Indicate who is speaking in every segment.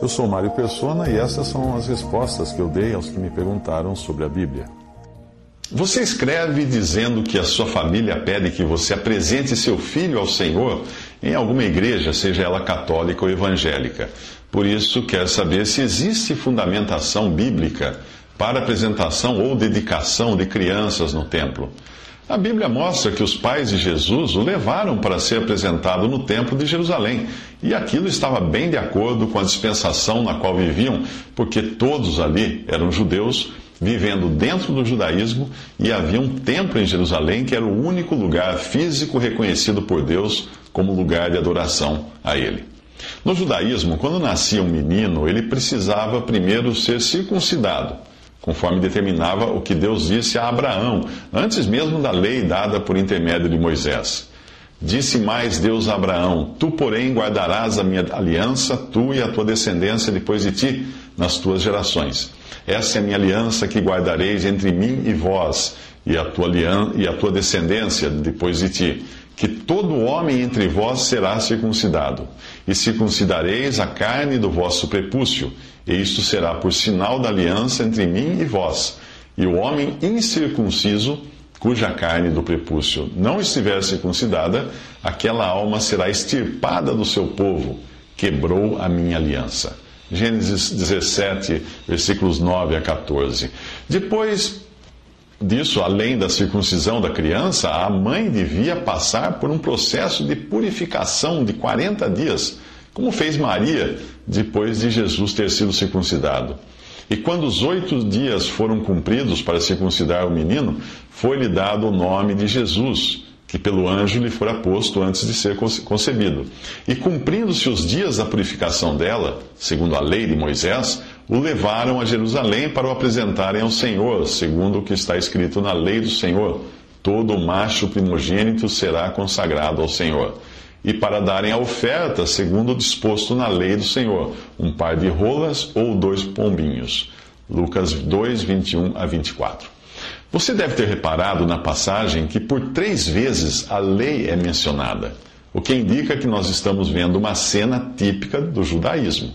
Speaker 1: Eu sou Mário Persona e essas são as respostas que eu dei aos que me perguntaram sobre a Bíblia.
Speaker 2: Você escreve dizendo que a sua família pede que você apresente seu filho ao Senhor em alguma igreja, seja ela católica ou evangélica. Por isso, quer saber se existe fundamentação bíblica para apresentação ou dedicação de crianças no templo. A Bíblia mostra que os pais de Jesus o levaram para ser apresentado no Templo de Jerusalém, e aquilo estava bem de acordo com a dispensação na qual viviam, porque todos ali eram judeus vivendo dentro do judaísmo e havia um templo em Jerusalém que era o único lugar físico reconhecido por Deus como lugar de adoração a Ele. No judaísmo, quando nascia um menino, ele precisava primeiro ser circuncidado conforme determinava o que Deus disse a Abraão, antes mesmo da lei dada por intermédio de Moisés. Disse mais Deus a Abraão: Tu, porém, guardarás a minha aliança, tu e a tua descendência depois de ti, nas tuas gerações. Essa é a minha aliança que guardareis entre mim e vós, e a tua, e a tua descendência depois de ti que todo homem entre vós será circuncidado, e circuncidareis a carne do vosso prepúcio, e isto será por sinal da aliança entre mim e vós. E o homem incircunciso, cuja carne do prepúcio não estiver circuncidada, aquela alma será extirpada do seu povo, quebrou a minha aliança. Gênesis 17, versículos 9 a 14. Depois disso, além da circuncisão da criança, a mãe devia passar por um processo de purificação de 40 dias, como fez Maria depois de Jesus ter sido circuncidado. E quando os oito dias foram cumpridos para circuncidar o menino, foi-lhe dado o nome de Jesus, que pelo anjo lhe fora posto antes de ser concebido. E cumprindo-se os dias da purificação dela, segundo a lei de Moisés, o levaram a Jerusalém para o apresentarem ao Senhor, segundo o que está escrito na lei do Senhor: todo macho primogênito será consagrado ao Senhor. E para darem a oferta, segundo o disposto na lei do Senhor, um par de rolas ou dois pombinhos. Lucas 2, 21 a 24. Você deve ter reparado na passagem que por três vezes a lei é mencionada, o que indica que nós estamos vendo uma cena típica do judaísmo.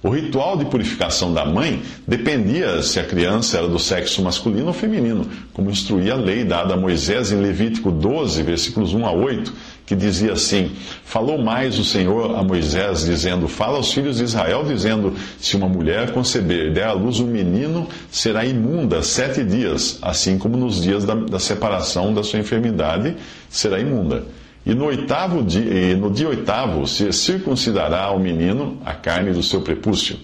Speaker 2: O ritual de purificação da mãe dependia se a criança era do sexo masculino ou feminino, como instruía a lei dada a Moisés em Levítico 12, versículos 1 a 8, que dizia assim: Falou mais o Senhor a Moisés, dizendo: Fala aos filhos de Israel, dizendo: Se uma mulher conceber e der à luz um menino, será imunda sete dias, assim como nos dias da, da separação da sua enfermidade, será imunda. E no oitavo dia, no dia oitavo se circuncidará ao menino a carne do seu prepúcio.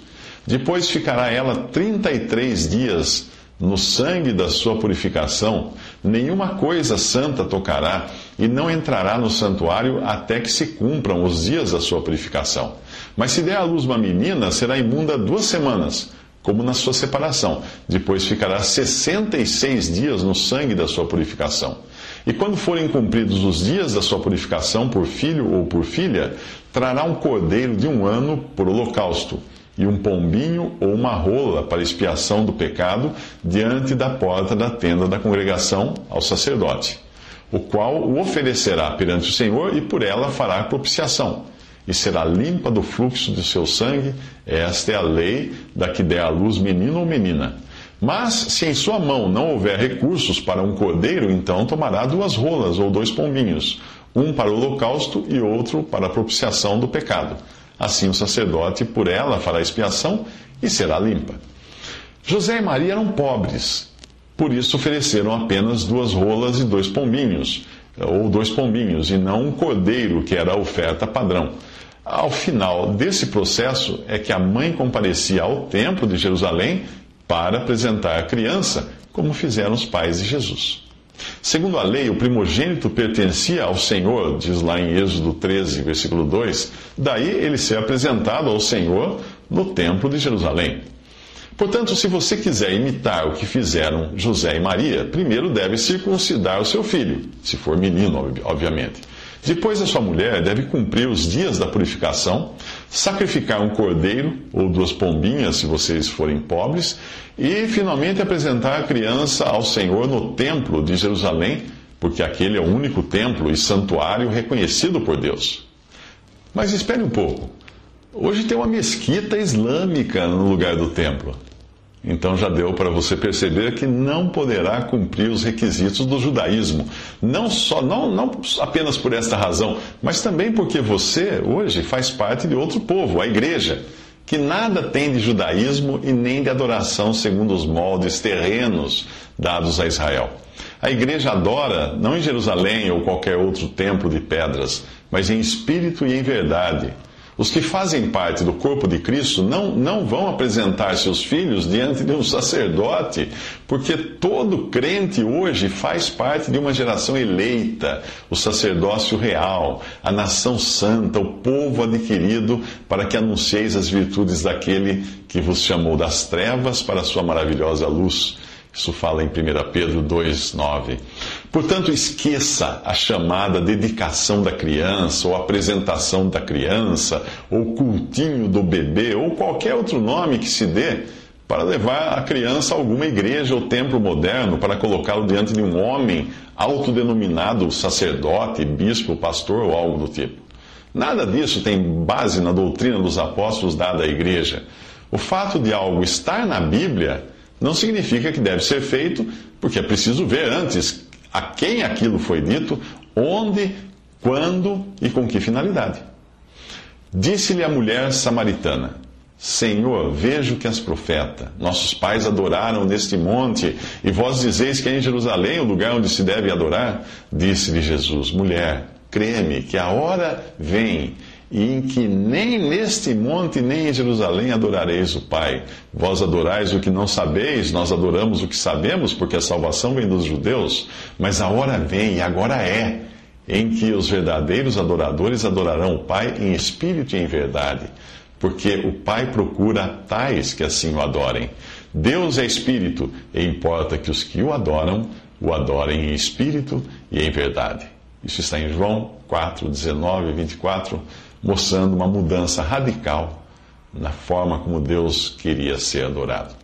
Speaker 2: Depois ficará ela trinta e três dias no sangue da sua purificação, nenhuma coisa santa tocará, e não entrará no santuário até que se cumpram os dias da sua purificação. Mas se der à luz uma menina, será imunda duas semanas, como na sua separação. Depois ficará sessenta e seis dias no sangue da sua purificação. E quando forem cumpridos os dias da sua purificação por filho ou por filha, trará um cordeiro de um ano por holocausto, e um pombinho ou uma rola para expiação do pecado diante da porta da tenda da congregação ao sacerdote, o qual o oferecerá perante o Senhor e por ela fará propiciação. E será limpa do fluxo de seu sangue, esta é a lei da que der à luz menino ou menina mas se em sua mão não houver recursos para um cordeiro, então tomará duas rolas ou dois pombinhos, um para o holocausto e outro para a propiciação do pecado. Assim o sacerdote por ela fará expiação e será limpa. José e Maria eram pobres, por isso ofereceram apenas duas rolas e dois pombinhos, ou dois pombinhos, e não um cordeiro, que era a oferta padrão. Ao final desse processo é que a mãe comparecia ao templo de Jerusalém para apresentar a criança, como fizeram os pais de Jesus. Segundo a lei, o primogênito pertencia ao Senhor, diz lá em Êxodo 13, versículo 2, daí ele ser apresentado ao Senhor no templo de Jerusalém. Portanto, se você quiser imitar o que fizeram José e Maria, primeiro deve circuncidar o seu filho, se for menino, obviamente. Depois, a sua mulher deve cumprir os dias da purificação, sacrificar um cordeiro ou duas pombinhas, se vocês forem pobres, e finalmente apresentar a criança ao Senhor no templo de Jerusalém, porque aquele é o único templo e santuário reconhecido por Deus. Mas espere um pouco. Hoje tem uma mesquita islâmica no lugar do templo. Então já deu para você perceber que não poderá cumprir os requisitos do judaísmo. Não só não, não apenas por esta razão, mas também porque você hoje faz parte de outro povo, a igreja, que nada tem de judaísmo e nem de adoração segundo os moldes terrenos dados a Israel. A igreja adora não em Jerusalém ou qualquer outro templo de pedras, mas em espírito e em verdade os que fazem parte do corpo de Cristo não, não vão apresentar seus filhos diante de um sacerdote, porque todo crente hoje faz parte de uma geração eleita, o sacerdócio real, a nação santa, o povo adquirido para que anuncieis as virtudes daquele que vos chamou das trevas para a sua maravilhosa luz. Isso fala em 1 Pedro 2,9. Portanto, esqueça a chamada dedicação da criança, ou apresentação da criança, ou cultinho do bebê, ou qualquer outro nome que se dê para levar a criança a alguma igreja ou templo moderno, para colocá-lo diante de um homem autodenominado sacerdote, bispo, pastor ou algo do tipo. Nada disso tem base na doutrina dos apóstolos dada à igreja. O fato de algo estar na Bíblia não significa que deve ser feito, porque é preciso ver antes a quem aquilo foi dito, onde, quando e com que finalidade. Disse-lhe a mulher samaritana: Senhor, vejo que és profeta. Nossos pais adoraram neste monte, e vós dizeis que é em Jerusalém o lugar onde se deve adorar? Disse-lhe Jesus: Mulher, creme que a hora vem e em que nem neste monte nem em Jerusalém adorareis o Pai. Vós adorais o que não sabeis, nós adoramos o que sabemos, porque a salvação vem dos judeus. Mas a hora vem, e agora é, em que os verdadeiros adoradores adorarão o Pai em espírito e em verdade. Porque o Pai procura tais que assim o adorem. Deus é espírito, e importa que os que o adoram o adorem em espírito e em verdade. Isso está em João 4, 19 e 24 mostrando uma mudança radical na forma como Deus queria ser adorado.